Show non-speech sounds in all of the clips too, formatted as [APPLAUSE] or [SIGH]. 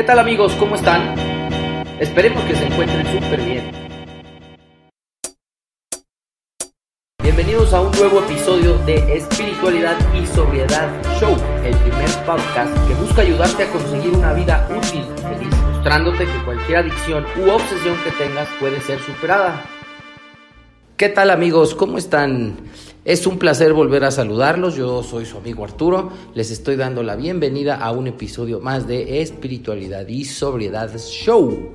¿Qué tal amigos? ¿Cómo están? Esperemos que se encuentren súper bien. Bienvenidos a un nuevo episodio de Espiritualidad y Sobriedad Show, el primer podcast que busca ayudarte a conseguir una vida útil y feliz, mostrándote que cualquier adicción u obsesión que tengas puede ser superada. ¿Qué tal amigos? ¿Cómo están? Es un placer volver a saludarlos. Yo soy su amigo Arturo. Les estoy dando la bienvenida a un episodio más de Espiritualidad y Sobriedad Show.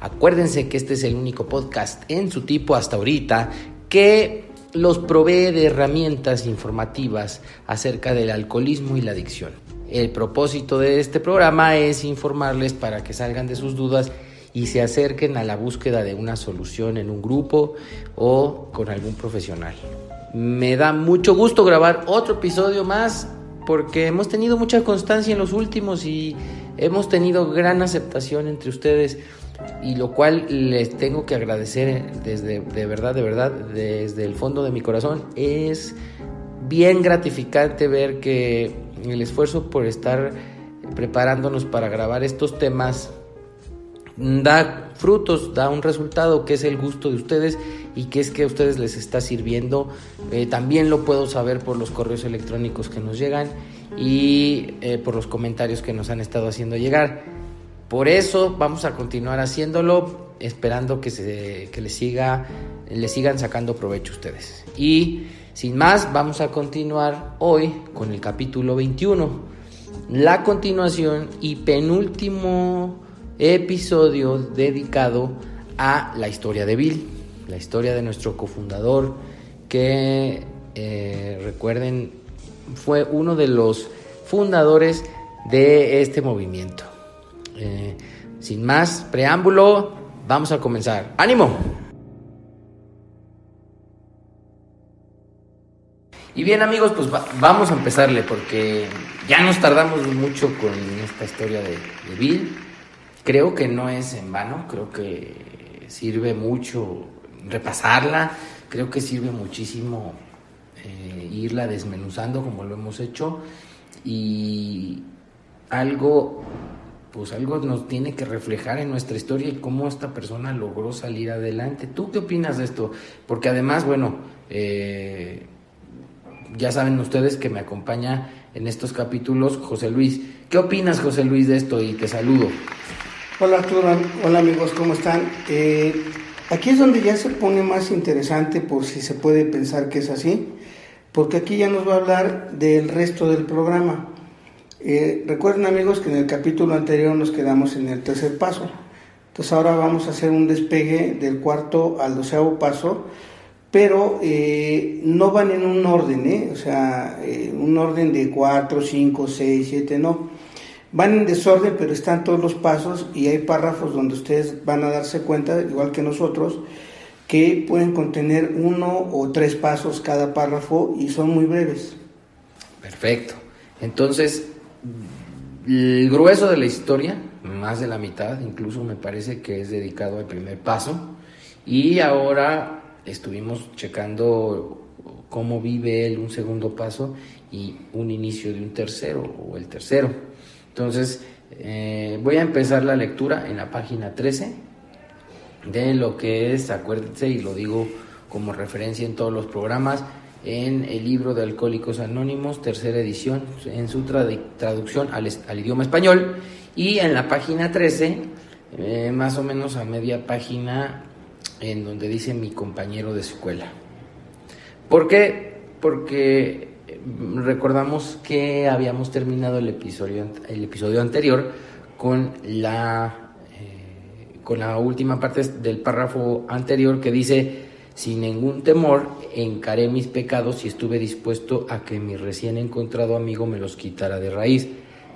Acuérdense que este es el único podcast en su tipo hasta ahorita que los provee de herramientas informativas acerca del alcoholismo y la adicción. El propósito de este programa es informarles para que salgan de sus dudas y se acerquen a la búsqueda de una solución en un grupo o con algún profesional. Me da mucho gusto grabar otro episodio más porque hemos tenido mucha constancia en los últimos y hemos tenido gran aceptación entre ustedes y lo cual les tengo que agradecer desde de verdad, de verdad, desde el fondo de mi corazón. Es bien gratificante ver que el esfuerzo por estar preparándonos para grabar estos temas da frutos, da un resultado que es el gusto de ustedes y que es que a ustedes les está sirviendo. Eh, también lo puedo saber por los correos electrónicos que nos llegan y eh, por los comentarios que nos han estado haciendo llegar. Por eso vamos a continuar haciéndolo, esperando que, se, que les, siga, le sigan sacando provecho ustedes. Y sin más, vamos a continuar hoy con el capítulo 21, la continuación y penúltimo episodio dedicado a la historia de Bill, la historia de nuestro cofundador, que eh, recuerden fue uno de los fundadores de este movimiento. Eh, sin más preámbulo, vamos a comenzar. ¡Ánimo! Y bien amigos, pues vamos a empezarle porque ya nos tardamos mucho con esta historia de, de Bill. Creo que no es en vano, creo que sirve mucho repasarla, creo que sirve muchísimo eh, irla desmenuzando como lo hemos hecho y algo pues algo nos tiene que reflejar en nuestra historia y cómo esta persona logró salir adelante. ¿Tú qué opinas de esto? Porque además, bueno, eh, ya saben ustedes que me acompaña en estos capítulos José Luis. ¿Qué opinas, José Luis, de esto? Y te saludo. Hola Arturo, hola amigos, ¿cómo están? Eh, aquí es donde ya se pone más interesante por si se puede pensar que es así, porque aquí ya nos va a hablar del resto del programa. Eh, recuerden amigos que en el capítulo anterior nos quedamos en el tercer paso. Entonces ahora vamos a hacer un despegue del cuarto al doceavo paso, pero eh, no van en un orden, ¿eh? o sea, un orden de cuatro, cinco, seis, siete, no. Van en desorden, pero están todos los pasos y hay párrafos donde ustedes van a darse cuenta, igual que nosotros, que pueden contener uno o tres pasos cada párrafo y son muy breves. Perfecto. Entonces, el grueso de la historia, más de la mitad, incluso me parece que es dedicado al primer paso. Y ahora estuvimos checando cómo vive él un segundo paso y un inicio de un tercero o el tercero. Entonces, eh, voy a empezar la lectura en la página 13 de lo que es, acuérdense, y lo digo como referencia en todos los programas, en el libro de Alcohólicos Anónimos, tercera edición, en su traducción al, idioma español, y en la página 13, eh, más o menos a media página, en donde dice mi compañero de escuela. ¿Por qué? Porque recordamos que habíamos terminado el episodio, el episodio anterior con la, eh, con la última parte del párrafo anterior que dice sin ningún temor, encaré mis pecados y estuve dispuesto a que mi recién encontrado amigo me los quitara de raíz.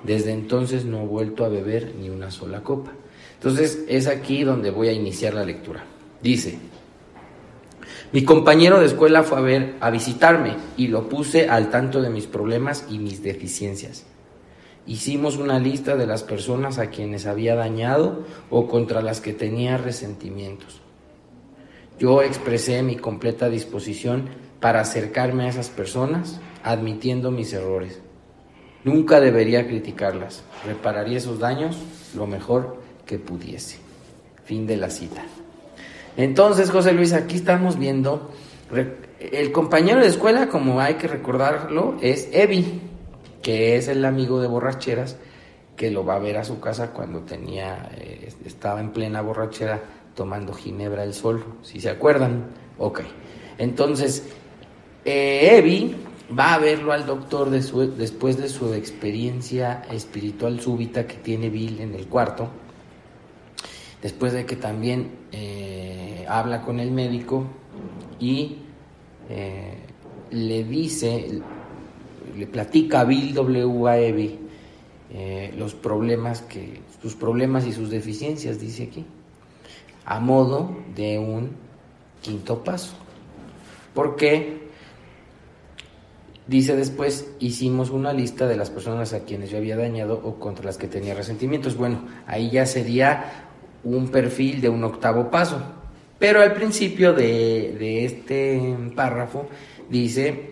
Desde entonces no he vuelto a beber ni una sola copa. Entonces es aquí donde voy a iniciar la lectura. Dice, mi compañero de escuela fue a ver, a visitarme y lo puse al tanto de mis problemas y mis deficiencias. Hicimos una lista de las personas a quienes había dañado o contra las que tenía resentimientos. Yo expresé mi completa disposición para acercarme a esas personas, admitiendo mis errores. Nunca debería criticarlas. Repararía esos daños lo mejor que pudiese. Fin de la cita. Entonces, José Luis, aquí estamos viendo, el compañero de escuela, como hay que recordarlo, es Evi, que es el amigo de borracheras, que lo va a ver a su casa cuando tenía, eh, estaba en plena borrachera tomando ginebra el sol, si se acuerdan. Ok, entonces, eh, Evi va a verlo al doctor después de su experiencia espiritual súbita que tiene Bill en el cuarto, después de que también eh, habla con el médico y eh, le dice, le platica a Bill W. eh, los problemas que, sus problemas y sus deficiencias, dice aquí, a modo de un quinto paso. Porque Dice después, hicimos una lista de las personas a quienes yo había dañado o contra las que tenía resentimientos. Bueno, ahí ya sería un perfil de un octavo paso. Pero al principio de, este párrafo dice,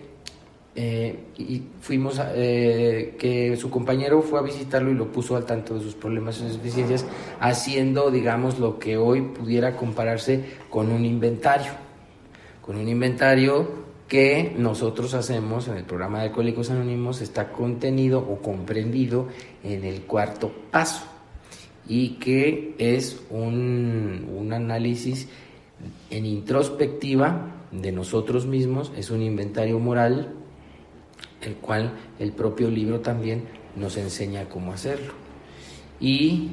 eh, y fuimos eh, que su compañero fue a visitarlo y lo puso al tanto de sus problemas y sus deficiencias, haciendo, digamos, lo que hoy pudiera compararse con un inventario. Con un inventario que nosotros hacemos en el programa de Alcohólicos Anónimos está contenido o comprendido en el cuarto paso y que es un, un análisis en introspectiva de nosotros mismos, es un inventario moral, el cual el propio libro también nos enseña cómo hacerlo. Y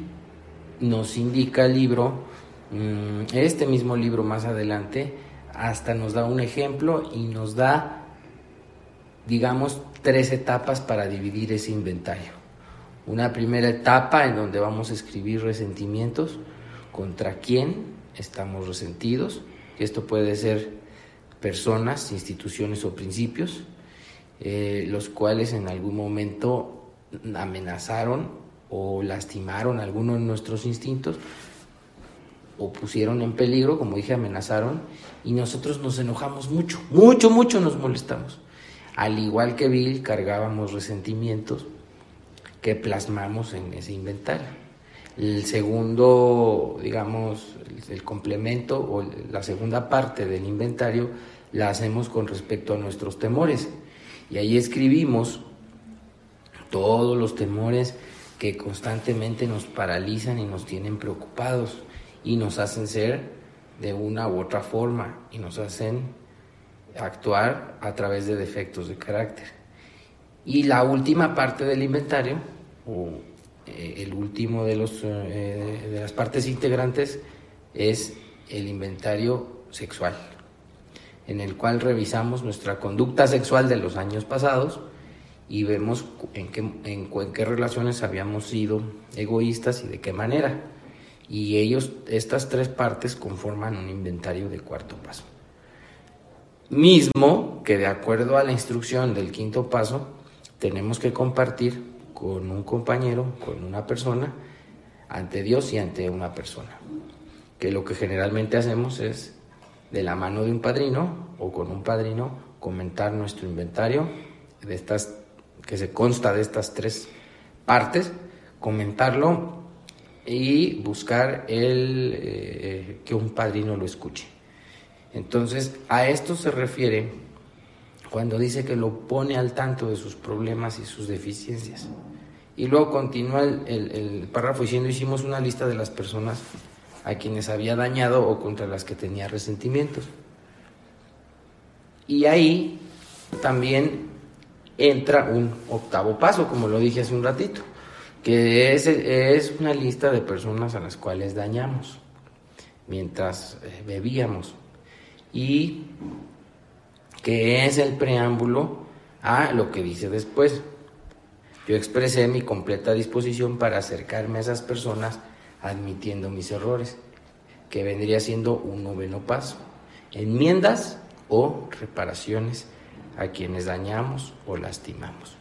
nos indica el libro, mm, este mismo libro más adelante, hasta nos da un ejemplo y nos da, digamos, tres etapas para dividir ese inventario. Una primera etapa en donde vamos a escribir resentimientos, contra quién estamos resentidos, esto puede ser personas, instituciones o principios, eh, los cuales en algún momento amenazaron o lastimaron alguno de nuestros instintos, o pusieron en peligro, como dije, amenazaron, y nosotros nos enojamos mucho, mucho, mucho nos molestamos. Al igual que Bill, cargábamos resentimientos que plasmamos en ese inventario. El segundo, digamos, el complemento o la segunda parte del inventario la hacemos con respecto a nuestros temores. Y ahí escribimos todos los temores que constantemente nos paralizan y nos tienen preocupados y nos hacen ser de una u otra forma y nos hacen actuar a través de defectos de carácter. Y la última parte del inventario, o eh, el último de, los, eh, de las partes integrantes, es el inventario sexual, en el cual revisamos nuestra conducta sexual de los años pasados y vemos en qué, en qué relaciones habíamos sido egoístas y de qué manera y ellos, estas tres partes conforman un inventario de cuarto paso. Mismo que de acuerdo a la instrucción del quinto paso, tenemos que compartir con un compañero, con una persona, ante Dios y ante una persona. Que lo que generalmente hacemos es, de la mano de un padrino o con un padrino, comentar nuestro inventario de estas, que se consta de estas tres partes, comentarlo y buscar el, eh, que un padrino lo escuche. Entonces, a esto se refiere cuando dice que lo pone al tanto de sus problemas y sus deficiencias. Y luego continúa el, párrafo diciendo, hicimos una lista de las personas a quienes había dañado o contra las que tenía resentimientos. Y ahí también entra un octavo paso, como lo dije hace un ratito que es, es una lista de personas a las cuales dañamos mientras eh, bebíamos y que es el preámbulo a lo que dice después. Yo expresé mi completa disposición para acercarme a esas personas admitiendo mis errores, que vendría siendo un noveno paso. Enmiendas o reparaciones a quienes dañamos o lastimamos.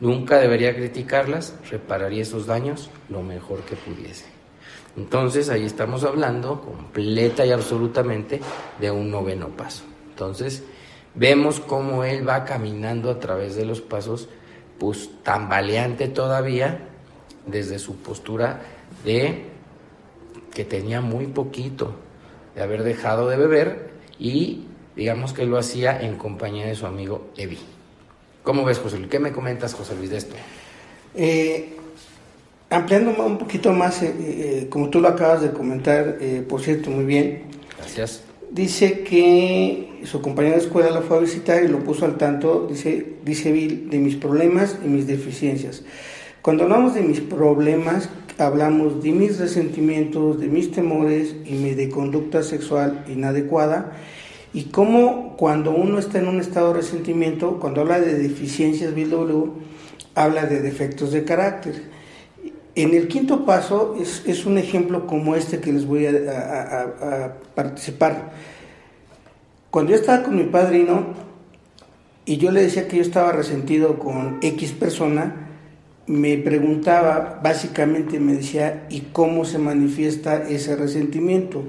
Nunca debería criticarlas, repararía esos daños lo mejor que pudiese. Entonces ahí estamos hablando completa y absolutamente de un noveno paso. Entonces vemos cómo él va caminando a través de los pasos pues tambaleante todavía desde su postura de que tenía muy poquito de haber dejado de beber y digamos que lo hacía en compañía de su amigo Evi. ¿Cómo ves, José Luis? ¿Qué me comentas, José Luis, de esto? Eh, ampliando un poquito más, eh, eh, como tú lo acabas de comentar, por cierto, muy bien. Gracias. Dice que su compañera de escuela la fue a visitar y lo puso al tanto, dice, dice Bill, de mis problemas y mis deficiencias. Cuando hablamos de mis problemas, hablamos de mis resentimientos, de mis temores y de conducta sexual inadecuada. Y cómo cuando uno está en un estado de resentimiento, cuando habla de deficiencias, Bill W, habla de defectos de carácter. En el quinto paso es, un ejemplo como este que les voy a, a, participar. Cuando yo estaba con mi padrino y yo le decía que yo estaba resentido con X persona, me preguntaba, básicamente me decía, ¿y cómo se manifiesta ese resentimiento?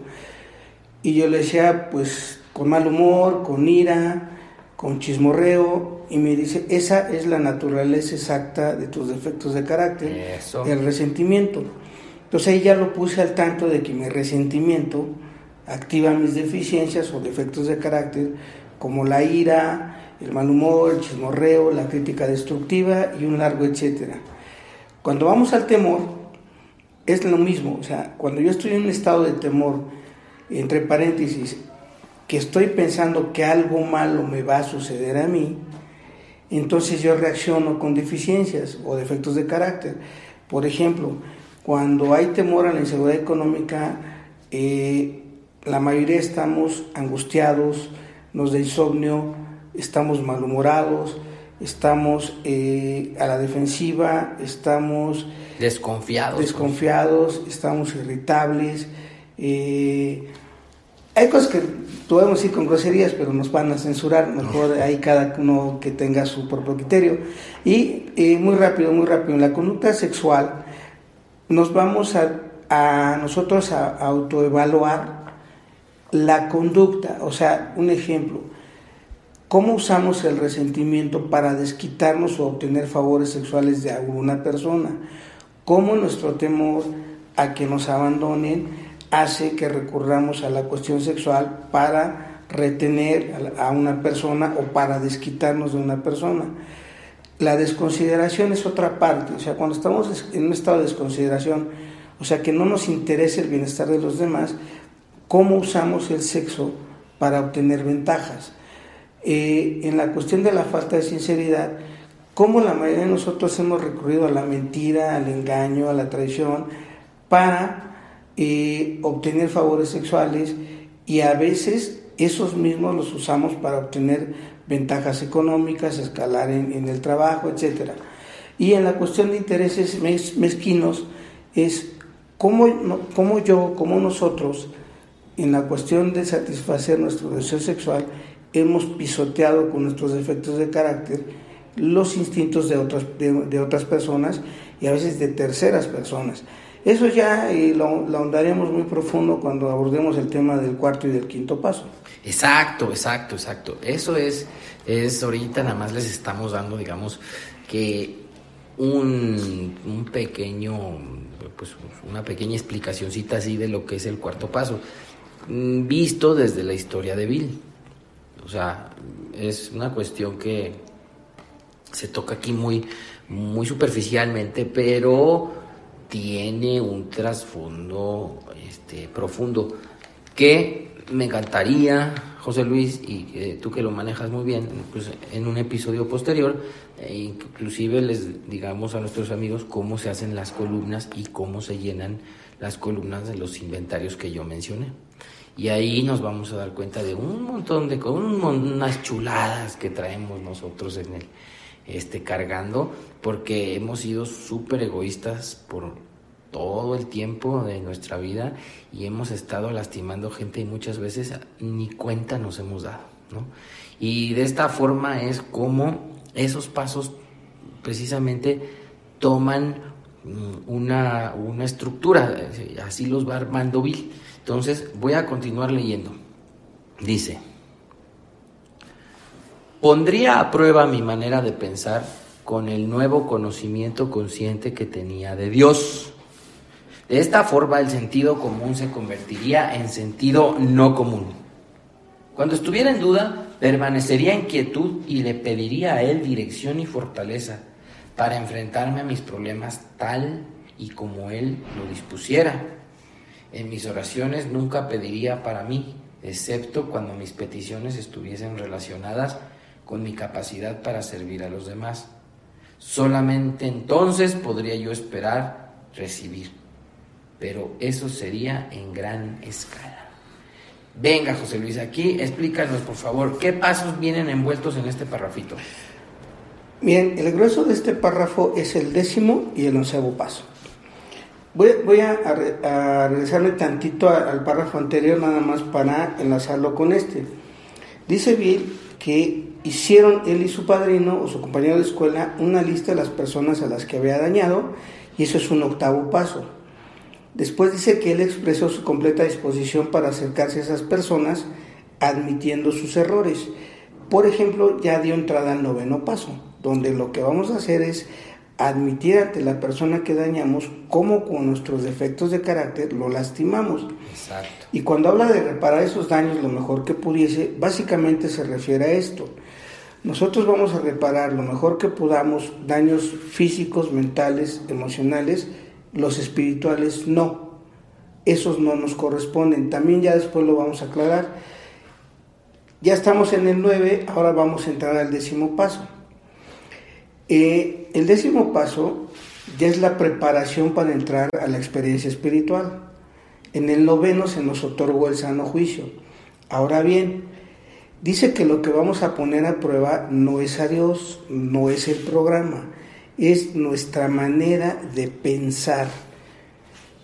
Y yo le decía, pues con mal humor, con ira, con chismorreo, y me dice, esa es la naturaleza exacta de tus defectos de carácter, el resentimiento. Entonces ahí ya lo puse al tanto de que mi resentimiento activa mis deficiencias o defectos de carácter, como la ira, el mal humor, el chismorreo, la crítica destructiva y un largo etcétera. Cuando vamos al temor, es lo mismo, o sea, cuando yo estoy en un estado de temor, entre paréntesis, que estoy pensando que algo malo me va a suceder a mí, entonces yo reacciono con deficiencias o defectos de carácter. Por ejemplo, cuando hay temor a la inseguridad económica, eh, la mayoría estamos angustiados, nos da insomnio, estamos malhumorados, estamos eh, a la defensiva, estamos desconfiados, desconfiados, estamos irritables. Eh, hay cosas que podemos ir con groserías, pero nos van a censurar. Mejor hay cada uno que tenga su propio criterio. Y eh, muy rápido, muy rápido, en la conducta sexual nos vamos a, a nosotros a autoevaluar la conducta. O sea, un ejemplo ¿Cómo usamos el resentimiento para desquitarnos o obtener favores sexuales de alguna persona? ¿Cómo nuestro temor a que nos abandonen hace que recurramos a la cuestión sexual para retener a una persona o para desquitarnos de una persona? La desconsideración es otra parte, o sea, cuando estamos en un estado de desconsideración, o sea, que no nos interesa el bienestar de los demás, ¿cómo usamos el sexo para obtener ventajas? Eh, en la cuestión de la falta de sinceridad, cómo la mayoría de nosotros hemos recurrido a la mentira, al engaño, a la traición, para eh, obtener favores sexuales y a veces esos mismos los usamos para obtener ventajas económicas, escalar en, el trabajo, etc. Y en la cuestión de intereses mezquinos es cómo, cómo yo, cómo nosotros, en la cuestión de satisfacer nuestro deseo sexual, hemos pisoteado con nuestros defectos de carácter los instintos de otras, de, otras personas y a veces de terceras personas. Eso ya lo, lo, ahondaremos muy profundo cuando abordemos el tema del cuarto y del quinto paso. Exacto, exacto, exacto. Eso es, es ahorita nada más les estamos dando, digamos, que un, un pequeño, pues una pequeña explicacióncita así de lo que es el cuarto paso, mm, visto desde la historia de Bill. O sea, es una cuestión que se toca aquí muy, muy superficialmente, pero tiene un trasfondo este, profundo que me encantaría, José Luis, y tú que lo manejas muy bien, pues en un episodio posterior, e inclusive les digamos a nuestros amigos cómo se hacen las columnas y cómo se llenan las columnas de los inventarios que yo mencioné. Y ahí nos vamos a dar cuenta de un montón de cosas, unas chuladas que traemos nosotros en el, este, cargando, porque hemos sido súper egoístas por todo el tiempo de nuestra vida y hemos estado lastimando gente y muchas veces ni cuenta nos hemos dado, ¿no? Y de esta forma es como esos pasos precisamente toman mm, una, una estructura, así los va armando Bill. Entonces voy a continuar leyendo. Dice, pondría a prueba mi manera de pensar con el nuevo conocimiento consciente que tenía de Dios. De esta forma el sentido común se convertiría en sentido no común. Cuando estuviera en duda, permanecería en quietud y le pediría a Él dirección y fortaleza para enfrentarme a mis problemas tal y como Él lo dispusiera. En mis oraciones nunca pediría para mí, excepto cuando mis peticiones estuviesen relacionadas con mi capacidad para servir a los demás. Solamente entonces podría yo esperar recibir. Pero eso sería en gran escala. Venga, José Luis, aquí explícanos, por favor, qué pasos vienen envueltos en este parrafito. Bien, el grueso de este párrafo es el décimo y el onceavo paso. Voy, a, regresarme tantito al párrafo anterior, nada más para enlazarlo con este. Dice Bill que hicieron él y su padrino o su compañero de escuela una lista de las personas a las que había dañado y eso es un octavo paso. Después dice que él expresó su completa disposición para acercarse a esas personas admitiendo sus errores. Por ejemplo, ya dio entrada al noveno paso, donde lo que vamos a hacer es admitir ante la persona que dañamos cómo con nuestros defectos de carácter lo lastimamos. Y cuando habla de reparar esos daños lo mejor que pudiese, básicamente se refiere a esto. Nosotros vamos a reparar lo mejor que podamos daños físicos, mentales, emocionales, los espirituales no. Esos no nos corresponden. También ya después lo vamos a aclarar. Ya estamos en el 9, ahora vamos a entrar al décimo paso. Eh, el décimo paso ya es la preparación para entrar a la experiencia espiritual. En el noveno se nos otorgó el sano juicio. Ahora bien, dice que lo que vamos a poner a prueba no es a Dios, no es el programa, es nuestra manera de pensar.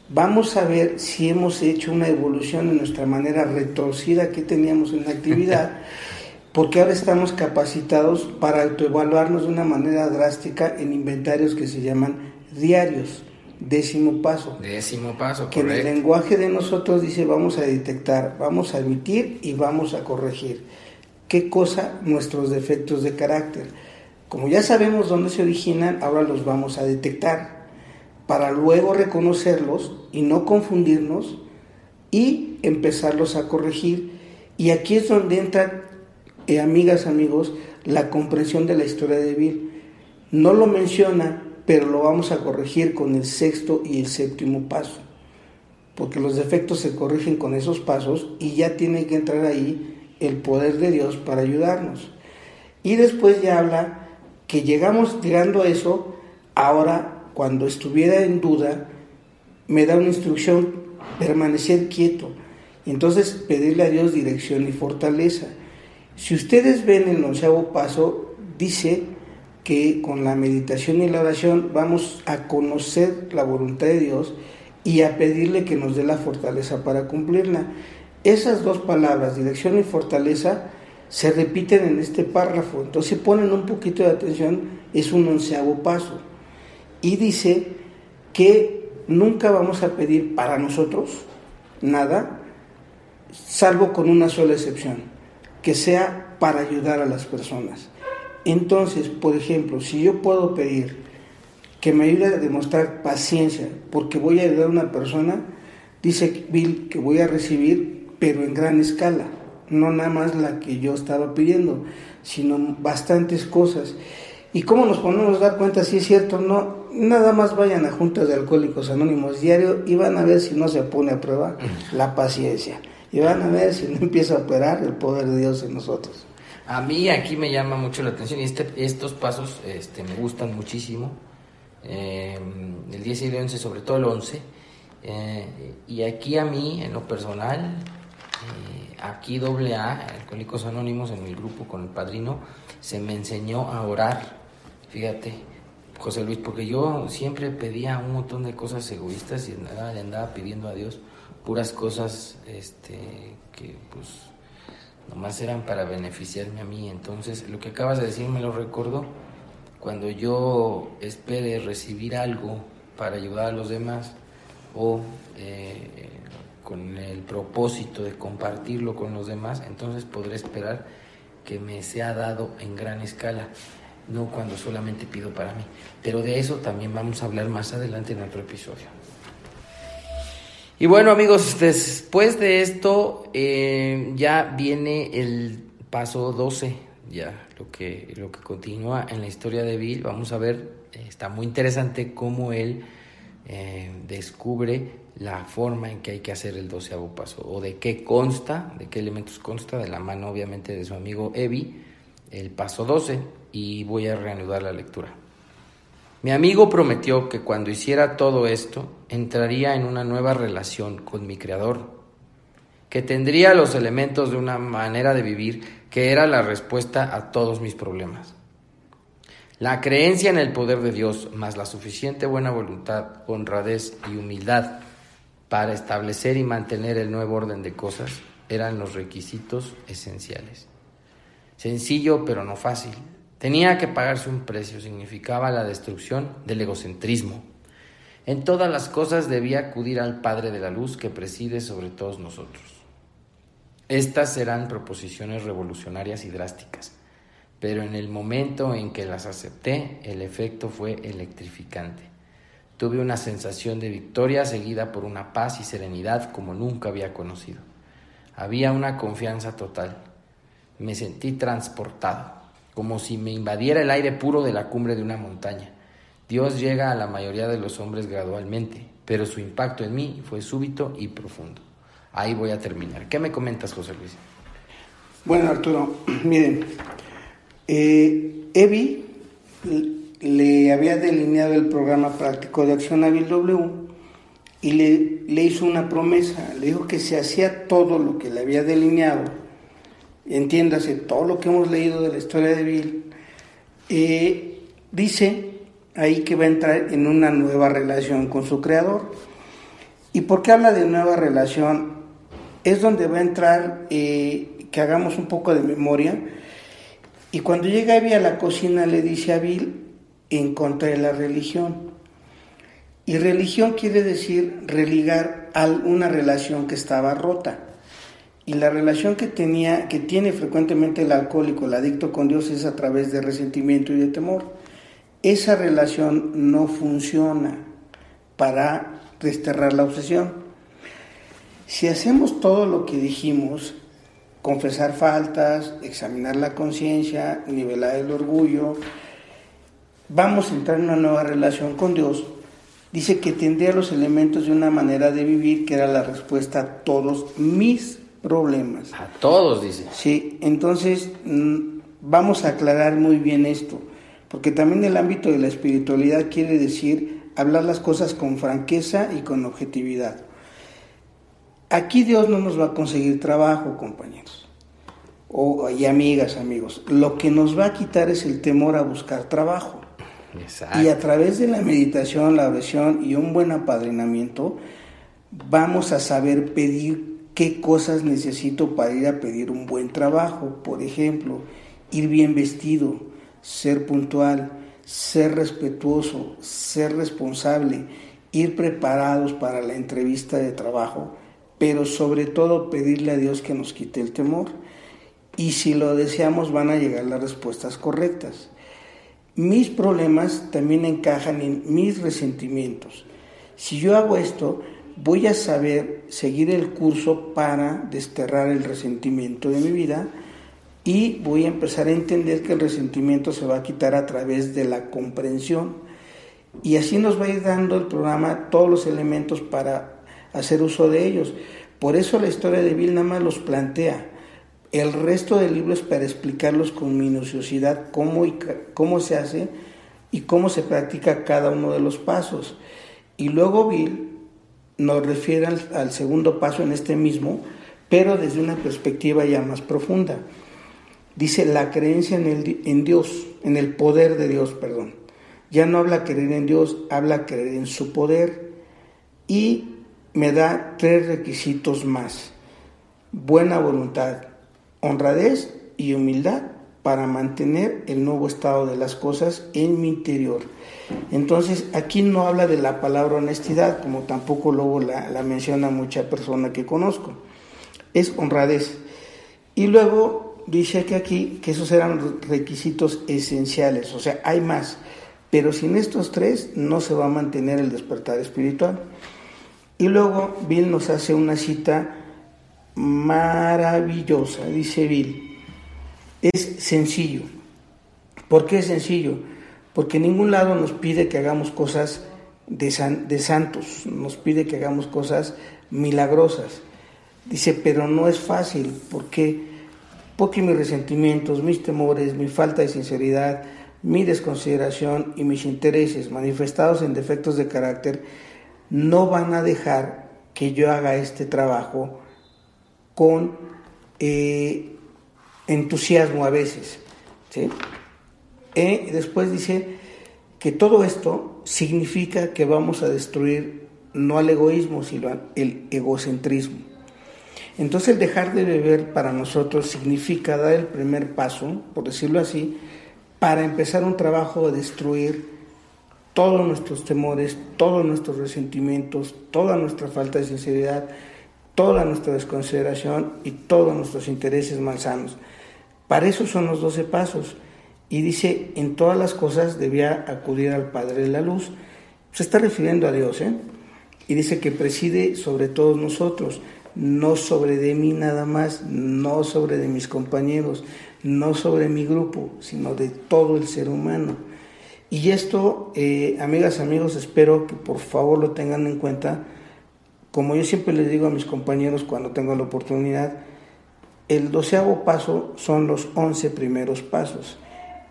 Vamos a ver si hemos hecho una evolución en nuestra manera retorcida que teníamos en la actividad [LAUGHS] porque ahora estamos capacitados para autoevaluarnos de una manera drástica en inventarios que se llaman diarios. Décimo paso. Décimo paso, Que en el lenguaje de nosotros dice vamos a detectar, vamos a admitir y vamos a corregir. ¿Qué cosa? Nuestros defectos de carácter. Como ya sabemos dónde se originan, ahora los vamos a detectar para luego reconocerlos y no confundirnos y empezarlos a corregir. Y aquí es donde entra eh, amigas, amigos, la comprensión de la historia de Bill. No lo menciona, pero lo vamos a corregir con el sexto y el séptimo paso, porque los defectos se corrigen con esos pasos y ya tiene que entrar ahí el poder de Dios para ayudarnos. Y después ya habla que llegamos llegando a eso, ahora cuando estuviera en duda, me da una instrucción, permanecer quieto. Y entonces pedirle a Dios dirección y fortaleza. Si ustedes ven el onceavo paso, dice que con la meditación y la oración vamos a conocer la voluntad de Dios y a pedirle que nos dé la fortaleza para cumplirla. Esas dos palabras, dirección y fortaleza, se repiten en este párrafo. Entonces, si ponen un poquito de atención, es un onceavo paso. Y dice que nunca vamos a pedir para nosotros nada, salvo con una sola excepción que sea para ayudar a las personas. Entonces, por ejemplo, si yo puedo pedir que me ayude a demostrar paciencia porque voy a ayudar a una persona, dice Bill que voy a recibir, pero en gran escala, no nada más la que yo estaba pidiendo, sino bastantes cosas. ¿Y cómo nos podemos dar cuenta si es cierto no? Nada más vayan a juntas de alcohólicos anónimos diario y van a ver si no se pone a prueba la paciencia y van a ver si no empieza a operar el poder de Dios en nosotros. A mí aquí me llama mucho la atención y este, estos pasos este, me gustan muchísimo. Eh, el 10 y el 11, sobre todo el 11. Eh, y aquí a mí, en lo personal, eh, aquí doble A, Alcohólicos Anónimos, en mi grupo con el padrino, se me enseñó a orar. Fíjate, José Luis, porque yo siempre pedía un montón de cosas egoístas y nada le andaba pidiendo a Dios puras cosas este, que pues nomás eran para beneficiarme a mí. Entonces, lo que acabas de decir me lo recuerdo. Cuando yo espere recibir algo para ayudar a los demás o eh, con el propósito de compartirlo con los demás, entonces podré esperar que me sea dado en gran escala. no cuando solamente pido para mí. Pero de eso también vamos a hablar más adelante en otro episodio. Y bueno amigos, después de esto eh, ya viene el paso 12, ya lo que, lo que continúa en la historia de Bill. Vamos a ver, eh, está muy interesante cómo él eh, descubre la forma en que hay que hacer el doceavo paso o de qué consta, de qué elementos consta, de la mano obviamente de su amigo Evi, el paso 12 y voy a reanudar la lectura. Mi amigo prometió que cuando hiciera todo esto entraría en una nueva relación con mi Creador, que tendría los elementos de una manera de vivir que era la respuesta a todos mis problemas. La creencia en el poder de Dios, más la suficiente buena voluntad, honradez y humildad para establecer y mantener el nuevo orden de cosas eran los requisitos esenciales. Sencillo pero no fácil. Tenía que pagarse un precio, significaba la destrucción del egocentrismo. En todas las cosas debía acudir al Padre de la Luz que preside sobre todos nosotros. Estas eran proposiciones revolucionarias y drásticas, pero en el momento en que las acepté, el efecto fue electrificante. Tuve una sensación de victoria seguida por una paz y serenidad como nunca había conocido. Había una confianza total. Me sentí transportado, como si me invadiera el aire puro de la cumbre de una montaña. Dios llega a la mayoría de los hombres gradualmente, pero su impacto en mí fue súbito y profundo. Ahí voy a terminar. ¿Qué me comentas, José Luis? Bueno, Arturo, [CLEARS THROAT] miren, eh, Evi le había delineado el programa práctico de acción hábil W y le, le hizo una promesa, le dijo que se hacía todo lo que le había delineado, entiéndase, todo lo que hemos leído de la historia de Bill, eh, dice ahí que va a entrar en una nueva relación con su creador. ¿Y por qué habla de nueva relación? Es donde va a entrar, eh, que hagamos un poco de memoria, y cuando llega Evi a la cocina le dice a Bill, en contra de la religión. Y religión quiere decir religar a una relación que estaba rota. Y la relación que tenía, que tiene frecuentemente el alcohólico, el adicto con Dios, es a través de resentimiento y de temor. Esa relación no funciona para desterrar la obsesión. Si hacemos todo lo que dijimos, confesar faltas, examinar la conciencia, nivelar el orgullo, vamos a entrar en una nueva relación con Dios, dice que tendría los elementos de una manera de vivir que era la respuesta a todos mis problemas. A todos, dice. Sí, entonces mm, vamos a aclarar muy bien esto, porque también el ámbito de la espiritualidad quiere decir hablar las cosas con franqueza y con objetividad. Aquí Dios no nos va a conseguir trabajo, compañeros, o, y amigas, amigos. Lo que nos va a quitar es el temor a buscar trabajo. Y a través de la meditación, la oración y un buen apadrinamiento, vamos a saber pedir qué cosas necesito para ir a pedir un buen trabajo. Por ejemplo, ir bien vestido, ser puntual, ser respetuoso, ser responsable, ir preparados para la entrevista de trabajo, pero sobre todo pedirle a Dios que nos quite el temor. Y si lo deseamos van a llegar las respuestas correctas. Mis problemas también encajan en mis resentimientos. Si yo hago esto, voy a saber seguir el curso para desterrar el resentimiento de mi vida y voy a empezar a entender que el resentimiento se va a quitar a través de la comprensión. Y así nos va a ir dando el programa todos los elementos para hacer uso de ellos. Por eso la historia de Bill nada más los plantea. El resto del libro es para explicarlos con minuciosidad cómo, y, cómo se hace y cómo se practica cada uno de los pasos. Y luego Bill nos refiere al, segundo paso en este mismo, pero desde una perspectiva ya más profunda. Dice la creencia en, el, en Dios, en el poder de Dios, perdón. Ya no habla creer en Dios, habla creer en su poder. Y me da tres requisitos más. Buena voluntad, honradez y humildad para mantener el nuevo estado de las cosas en mi interior. Entonces, aquí no habla de la palabra honestidad, como tampoco luego la, menciona mucha persona que conozco. Es honradez. Y luego dice que aquí que esos eran requisitos esenciales, o sea, hay más, pero sin estos tres no se va a mantener el despertar espiritual. Y luego Bill nos hace una cita maravillosa, dice Bill, es sencillo. ¿Por qué es sencillo? Porque en ningún lado nos pide que hagamos cosas de, de santos, nos pide que hagamos cosas milagrosas. Dice, pero no es fácil, ¿por qué? Porque mis resentimientos, mis temores, mi falta de sinceridad, mi desconsideración y mis intereses manifestados en defectos de carácter no van a dejar que yo haga este trabajo con eh, entusiasmo a veces. ¿sí? Eh, después dice que todo esto significa que vamos a destruir no al egoísmo, sino al egocentrismo. Entonces el dejar de beber para nosotros significa dar el primer paso, por decirlo así, para empezar un trabajo de destruir todos nuestros temores, todos nuestros resentimientos, toda nuestra falta de sinceridad, toda nuestra desconsideración y todos nuestros intereses malsanos. Para eso son los doce pasos. Y dice, en todas las cosas debía acudir al Padre de la Luz. Se está refiriendo a Dios, ¿eh? Y dice que preside sobre todos nosotros no sobre de mí nada más, no sobre de mis compañeros, no sobre mi grupo, sino de todo el ser humano. Y esto, eh, amigas, amigos, espero que por favor lo tengan en cuenta. Como yo siempre les digo a mis compañeros cuando tengo la oportunidad, el doceavo paso son los once primeros pasos.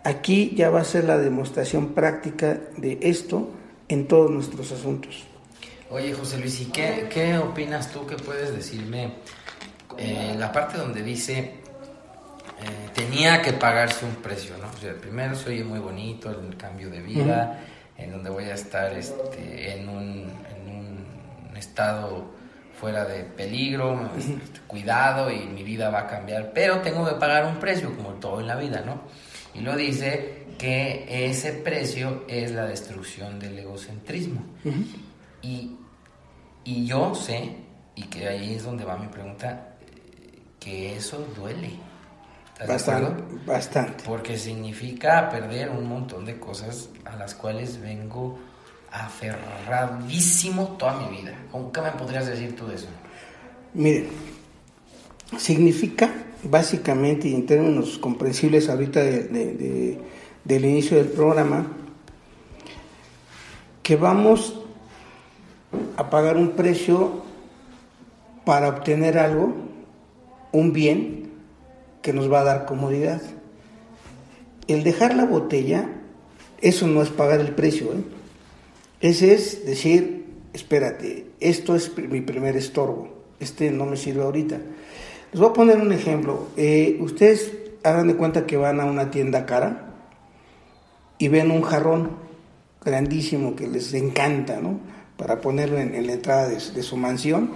Aquí ya va a ser la demostración práctica de esto en todos nuestros asuntos. Oye, José Luis, ¿y qué, qué opinas tú? ¿Qué puedes decirme? Eh, la parte donde dice eh, tenía que pagarse un precio, ¿no? O sea, primero se oye muy bonito el cambio de vida, en donde voy a estar este, en, un, en un estado fuera de peligro, este, cuidado y mi vida va a cambiar, pero tengo que pagar un precio, como todo en la vida, ¿no? Y lo dice que ese precio es la destrucción del egocentrismo. Y y yo sé, y que ahí es donde va mi pregunta, que eso duele. Bastante, bastante. Porque significa perder un montón de cosas a las cuales vengo aferradísimo toda mi vida. ¿Qué me podrías decir tú de eso? Mire, significa básicamente y en términos comprensibles ahorita del inicio del programa, que vamos a pagar un precio para obtener algo, un bien que nos va a dar comodidad. El dejar la botella, eso no es pagar el precio. ¿eh? Ese es decir, espérate, esto es mi primer estorbo, este no me sirve ahorita. Les voy a poner un ejemplo. Eh, ustedes hagan de cuenta que van a una tienda cara y ven un jarrón grandísimo que les encanta, ¿no? para ponerlo en, la entrada de, su mansión.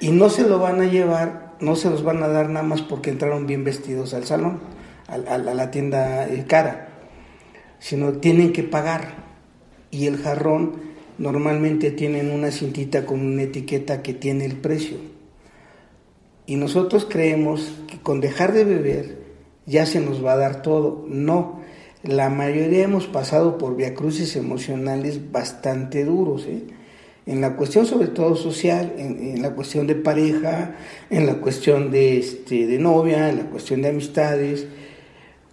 Y no se lo van a llevar, no se los van a dar nada más porque entraron bien vestidos al salón, a, la tienda eh, cara, sino tienen que pagar. Y el jarrón normalmente tienen una cintita con una etiqueta que tiene el precio. Y nosotros creemos que con dejar de beber ya se nos va a dar todo. No, la mayoría hemos pasado por viacrucis emocionales bastante duros, ¿eh? en la cuestión sobre todo social, en, la cuestión de pareja, en la cuestión de, este, de novia, en la cuestión de amistades.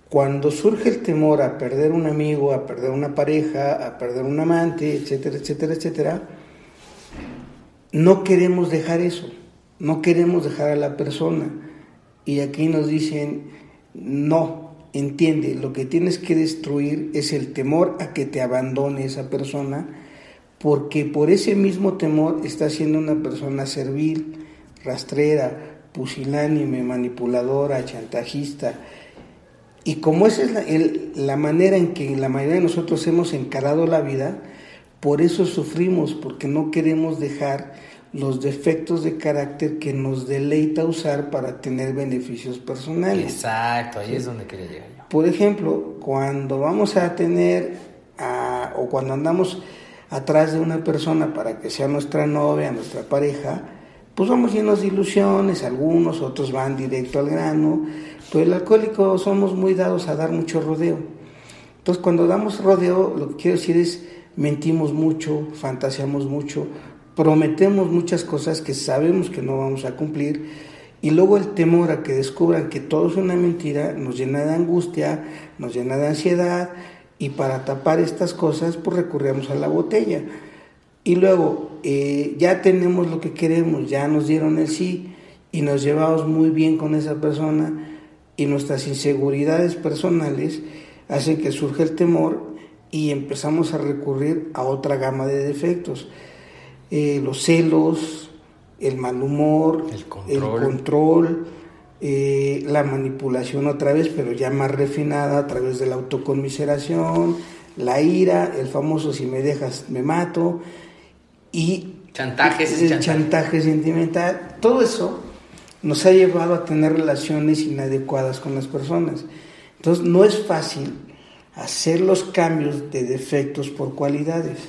Cuando surge el temor a perder un amigo, a perder una pareja, a perder un amante, etcétera, etcétera, etcétera, no queremos dejar eso, no queremos dejar a la persona. Y aquí nos dicen, no, entiende, lo que tienes que destruir es el temor a que te abandone esa persona, porque por ese mismo temor está siendo una persona servil, rastrera, pusilánime, manipuladora, chantajista. Y como esa es la, manera en que la mayoría de nosotros hemos encarado la vida, por eso sufrimos, porque no queremos dejar los defectos de carácter que nos deleita usar para tener beneficios personales. Exacto, ahí es donde quería llegar yo. Por ejemplo, cuando vamos a tener o cuando andamos atrás de una persona para que sea nuestra novia, nuestra pareja, pues vamos llenos de ilusiones, algunos, otros van directo al grano, pero el alcohólico somos muy dados a dar mucho rodeo. Entonces cuando damos rodeo, lo que quiero decir es mentimos mucho, fantaseamos mucho, prometemos muchas cosas que sabemos que no vamos a cumplir y luego el temor a que descubran que todo es una mentira nos llena de angustia, nos llena de ansiedad y para tapar estas cosas pues recurrimos a la botella. Y luego eh, ya tenemos lo que queremos, ya nos dieron el sí y nos llevamos muy bien con esa persona y nuestras inseguridades personales hacen que surja el temor y empezamos a recurrir a otra gama de defectos. Eh, los celos, el mal humor, el control, eh, la manipulación otra vez, pero ya más refinada a través de la autoconmiseración, la ira, el famoso si me dejas me mato y chantaje, el chantaje sentimental, todo eso nos ha llevado a tener relaciones inadecuadas con las personas. Entonces no es fácil hacer los cambios de defectos por cualidades.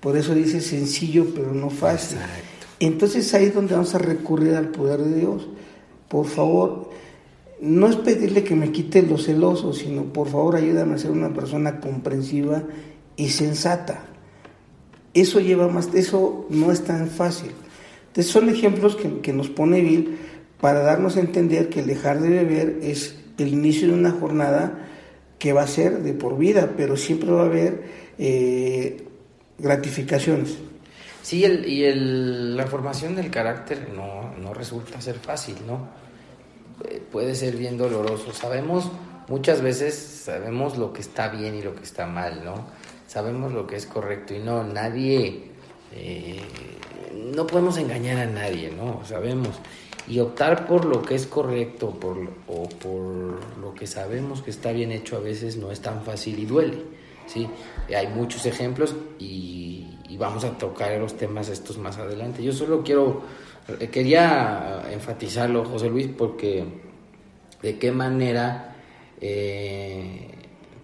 Por eso dice sencillo pero no fácil. Entonces ahí es donde vamos a recurrir al poder de Dios. Por favor, no es pedirle que me quite lo celoso, sino por favor ayúdame a ser una persona comprensiva y sensata. Eso lleva más, eso no es tan fácil. Entonces son ejemplos que, que nos pone Bill para darnos a entender que el dejar de beber es el inicio de una jornada que va a ser de por vida, pero siempre va a haber eh, gratificaciones. Sí, el, y el, la formación del carácter no, no resulta ser fácil, ¿no? Eh, puede ser bien doloroso. Sabemos, muchas veces sabemos lo que está bien y lo que está mal, ¿no? Sabemos lo que es correcto y no, nadie, eh, no podemos engañar a nadie, ¿no? Sabemos y optar por lo que es correcto por, o por lo que sabemos que está bien hecho a veces no es tan fácil y duele. ¿Sí? Hay muchos ejemplos y, vamos a tocar los temas estos más adelante. Yo solo quiero, eh, quería enfatizarlo, José Luis, porque de qué manera eh,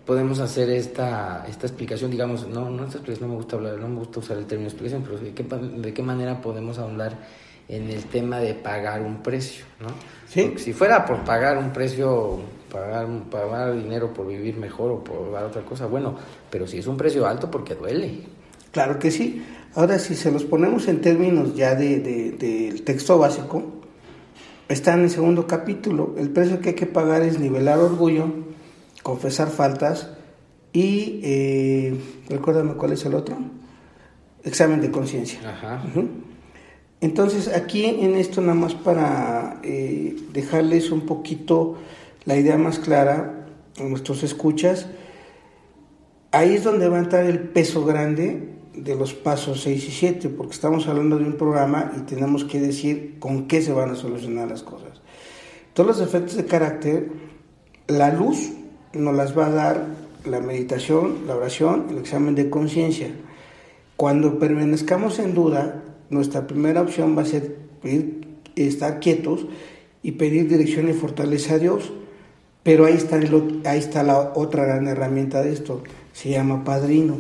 podemos hacer esta, esta explicación, digamos, no, no esta explicación, no me gusta hablar, no me gusta usar el término explicación, pero de qué, de qué manera podemos hablar en el tema de pagar un precio, ¿no? si fuera por pagar un precio, pagar, pagar dinero por vivir mejor o por dar otra cosa, bueno, pero si es un precio alto porque duele. Claro que sí. Ahora, si se los ponemos en términos ya del de, texto básico, está en el segundo capítulo. El precio que hay que pagar es nivelar orgullo, confesar faltas y, eh, recuérdame cuál es el otro, examen de conciencia. Ajá. Entonces aquí en esto nada más para eh, dejarles un poquito la idea más clara a nuestros escuchas, ahí es donde va a entrar el peso grande de los pasos 6 y 7, porque estamos hablando de un programa y tenemos que decir con qué se van a solucionar las cosas. Todos los efectos de carácter, la luz nos las va a dar la meditación, la oración, el examen de conciencia. Cuando permanezcamos en duda, nuestra primera opción va a ser estar quietos y pedir dirección y fortaleza a Dios. Pero ahí está, ahí está la otra gran herramienta de esto, se llama padrino.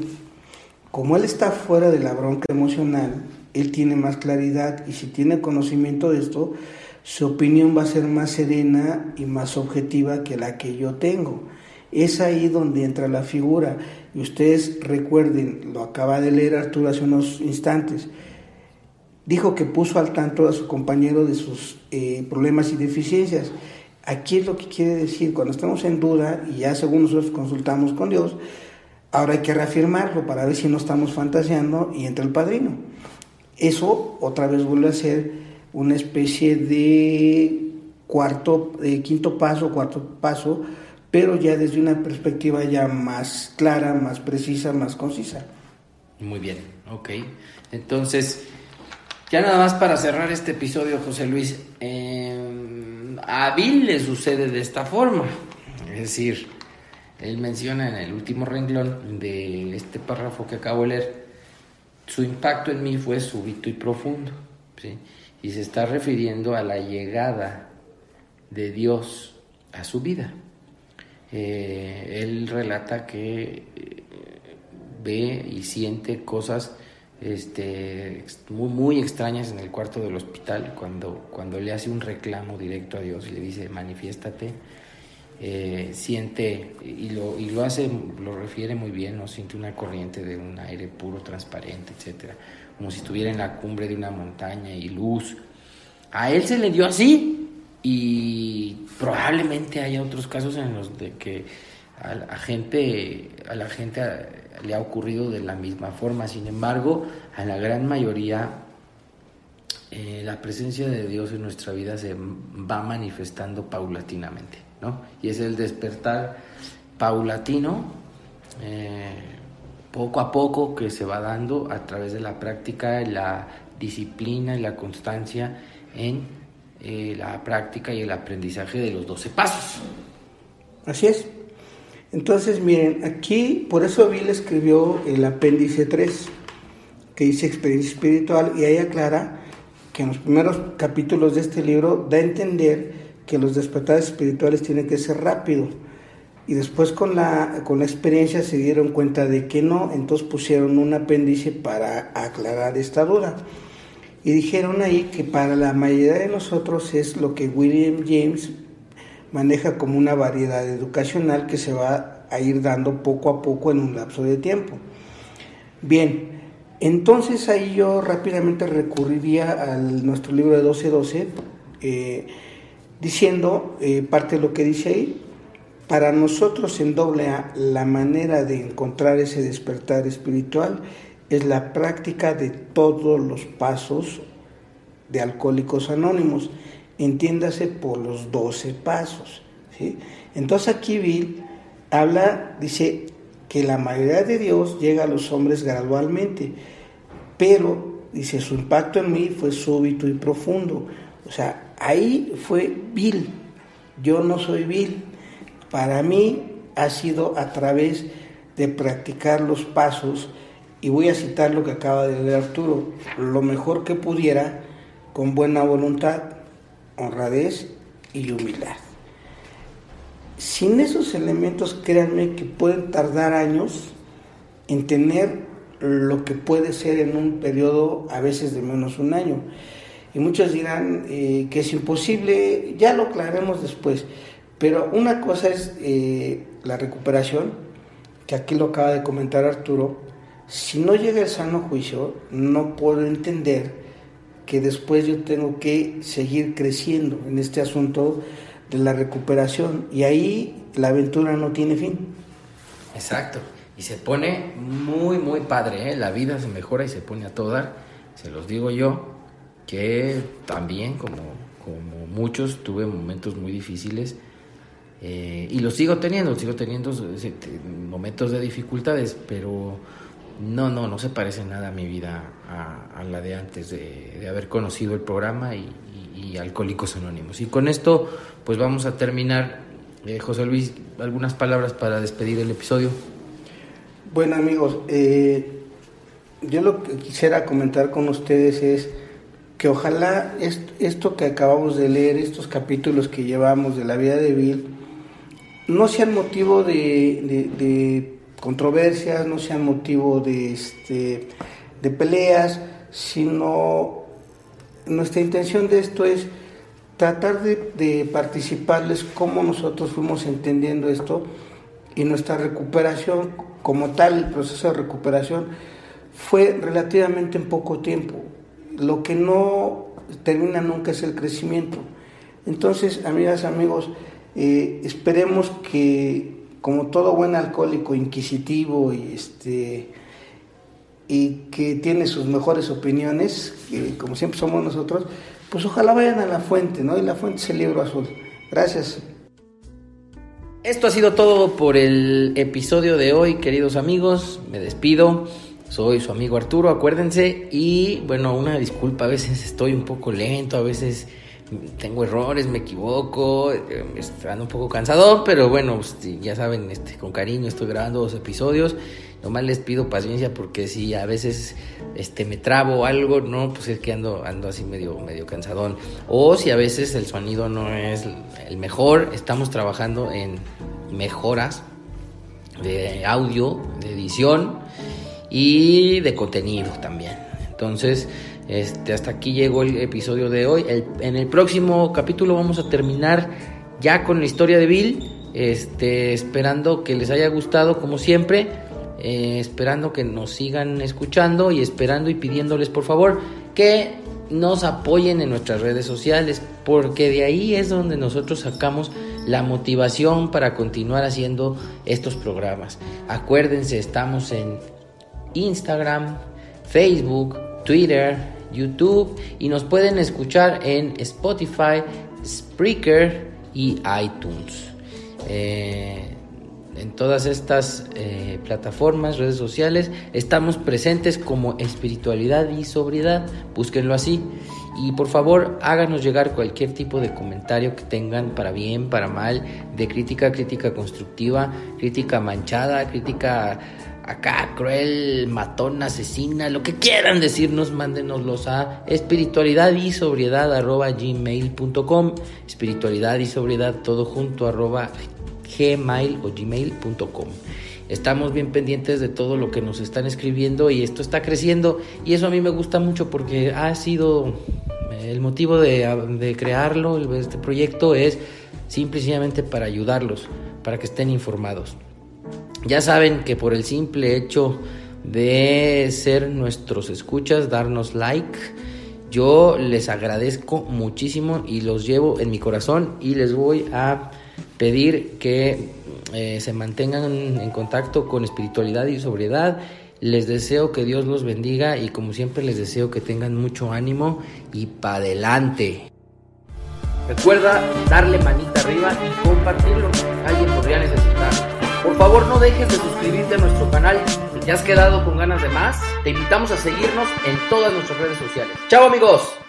Como él está fuera de la bronca emocional, él tiene más claridad y si tiene conocimiento de esto, su opinión va a ser más serena y más objetiva que la que yo tengo. Es ahí donde entra la figura. Y ustedes recuerden, lo acaba de leer Arturo hace unos instantes, dijo que puso al tanto a su compañero de sus eh, problemas y deficiencias. Aquí es lo que quiere decir, cuando estamos en duda y ya según nosotros consultamos con Dios, ahora hay que reafirmarlo para ver si no estamos fantaseando y entra el padrino. Eso otra vez vuelve a ser una especie de cuarto, quinto paso, cuarto paso, pero ya desde una perspectiva ya más clara, más precisa, más concisa. Muy bien, ok. Entonces, ya nada más para cerrar este episodio, José Luis, eh, a Bill le sucede de esta forma. Es decir, él menciona en el último renglón de este párrafo que acabo de leer, su impacto en mí fue súbito y profundo. Y se está refiriendo a la llegada de Dios a su vida. Eh, él relata que eh, ve y siente cosas este, muy, muy extrañas en el cuarto del hospital cuando, cuando le hace un reclamo directo a Dios y le dice, manifiéstate. Eh, siente, y lo, y lo hace, lo refiere muy bien, ¿no? siente una corriente de un aire puro, transparente, etcétera, como si estuviera en la cumbre de una montaña y luz. A él se le dio así, y probablemente haya otros casos en los de que a la gente, a la gente le ha ocurrido de la misma forma. Sin embargo, a la gran mayoría eh, la presencia de Dios en nuestra vida se va manifestando paulatinamente, ¿no? Y es el despertar paulatino, eh, poco a poco, que se va dando a través de la práctica, la disciplina y la constancia en eh, la práctica y el aprendizaje de los 12 pasos. Así es. Entonces, miren, aquí, por eso Bill escribió el apéndice 3, que dice experiencia espiritual, y ahí aclara que en los primeros capítulos de este libro da a entender que los despertares espirituales tienen que ser rápido. Y después con la, con la experiencia se dieron cuenta de que no, entonces pusieron un apéndice para aclarar esta duda. Y dijeron ahí que para la mayoría de nosotros es lo que William James maneja como una variedad educacional que se va a ir dando poco a poco en un lapso de tiempo. Bien, entonces ahí yo rápidamente recurriría a nuestro libro de 1212, eh, diciendo eh, parte de lo que dice ahí. Para nosotros en doble A, la manera de encontrar ese despertar espiritual es la práctica de todos los pasos de Alcohólicos Anónimos entiéndase por los doce pasos. ¿sí? Entonces aquí Bill habla, dice que la mayoría de Dios llega a los hombres gradualmente, pero dice su impacto en mí fue súbito y profundo. O sea, ahí fue Bill, yo no soy Bill. Para mí ha sido a través de practicar los pasos, y voy a citar lo que acaba de leer Arturo, lo mejor que pudiera, con buena voluntad, honradez y humildad. Sin esos elementos, créanme que pueden tardar años en tener lo que puede ser en un periodo a veces de menos un año. Y muchos dirán eh, que es imposible, ya lo aclaremos después, pero una cosa es eh, la recuperación, que aquí lo acaba de comentar Arturo, si no llega el sano juicio, no puedo entender que después yo tengo que seguir creciendo en este asunto de la recuperación y ahí la aventura no tiene fin. Exacto, y se pone muy, muy padre, ¿eh? la vida se mejora y se pone a todo dar, se los digo yo, que también como, como muchos tuve momentos muy difíciles eh, y los sigo teniendo, sigo teniendo momentos de dificultades, pero no, no, no se parece nada a mi vida a, la de antes de, haber conocido el programa y, Alcohólicos Anónimos. Y con esto, pues vamos a terminar. Eh, José Luis, algunas palabras para despedir el episodio. Bueno, amigos, eh, yo lo que quisiera comentar con ustedes es que ojalá esto que acabamos de leer, estos capítulos que llevamos de la vida de Bill, no sean motivo de controversias, no sean motivo de, este, de peleas, sino nuestra intención de esto es tratar de, participarles cómo nosotros fuimos entendiendo esto y nuestra recuperación como tal, el proceso de recuperación fue relativamente en poco tiempo. Lo que no termina nunca es el crecimiento. Entonces, amigas, amigos, eh, esperemos que como todo buen alcohólico inquisitivo y este y que tiene sus mejores opiniones, que como siempre somos nosotros, pues ojalá vayan a la fuente, ¿no? Y la fuente es el libro azul. Gracias. Esto ha sido todo por el episodio de hoy, queridos amigos. Me despido. Soy su amigo Arturo, acuérdense. Y bueno, una disculpa, a veces estoy un poco lento, a veces tengo errores, me equivoco, eh, ando un poco cansado, pero bueno, pues, ya saben, este, con cariño estoy grabando dos episodios. Nomás les pido paciencia porque si a veces este, me trabo algo, no, pues es que ando, ando así medio, medio cansadón. O si a veces el sonido no es el mejor, estamos trabajando en mejoras de audio, de edición y de contenido también. Entonces, este, hasta aquí llegó el episodio de hoy. en el próximo capítulo vamos a terminar ya con la historia de Bill. Este, esperando que les haya gustado como siempre. Eh, esperando que nos sigan escuchando y esperando y pidiéndoles por favor que nos apoyen en nuestras redes sociales porque de ahí es donde nosotros sacamos la motivación para continuar haciendo estos programas. Acuérdense, estamos en Instagram, Facebook, Twitter, YouTube y nos pueden escuchar en Spotify, Spreaker y iTunes. Eh, en todas estas eh, plataformas, redes sociales, estamos presentes como espiritualidad y sobriedad. Búsquenlo así. Y por favor, háganos llegar cualquier tipo de comentario que tengan para bien, para mal, de crítica, crítica constructiva, crítica manchada, crítica acá cruel, matón, asesina, lo que quieran decirnos, mándenoslos a espiritualidad y sobriedad arroba gmail.com, espiritualidad y sobriedad todo junto arroba gmail o gmail.com. Estamos bien pendientes de todo lo que nos están escribiendo y esto está creciendo y eso a mí me gusta mucho porque ha sido el motivo de, crearlo, este proyecto es simplemente para ayudarlos, para que estén informados. Ya saben que por el simple hecho de ser nuestros escuchas, darnos like, yo les agradezco muchísimo y los llevo en mi corazón y les voy a pedir que eh, se mantengan en contacto con espiritualidad y sobriedad. Les deseo que Dios los bendiga y como siempre les deseo que tengan mucho ánimo y para adelante. Recuerda darle manita arriba y compartirlo. Alguien podría necesitar. Por favor no dejes de suscribirte a nuestro canal. Si te has quedado con ganas de más, te invitamos a seguirnos en todas nuestras redes sociales. Chao amigos.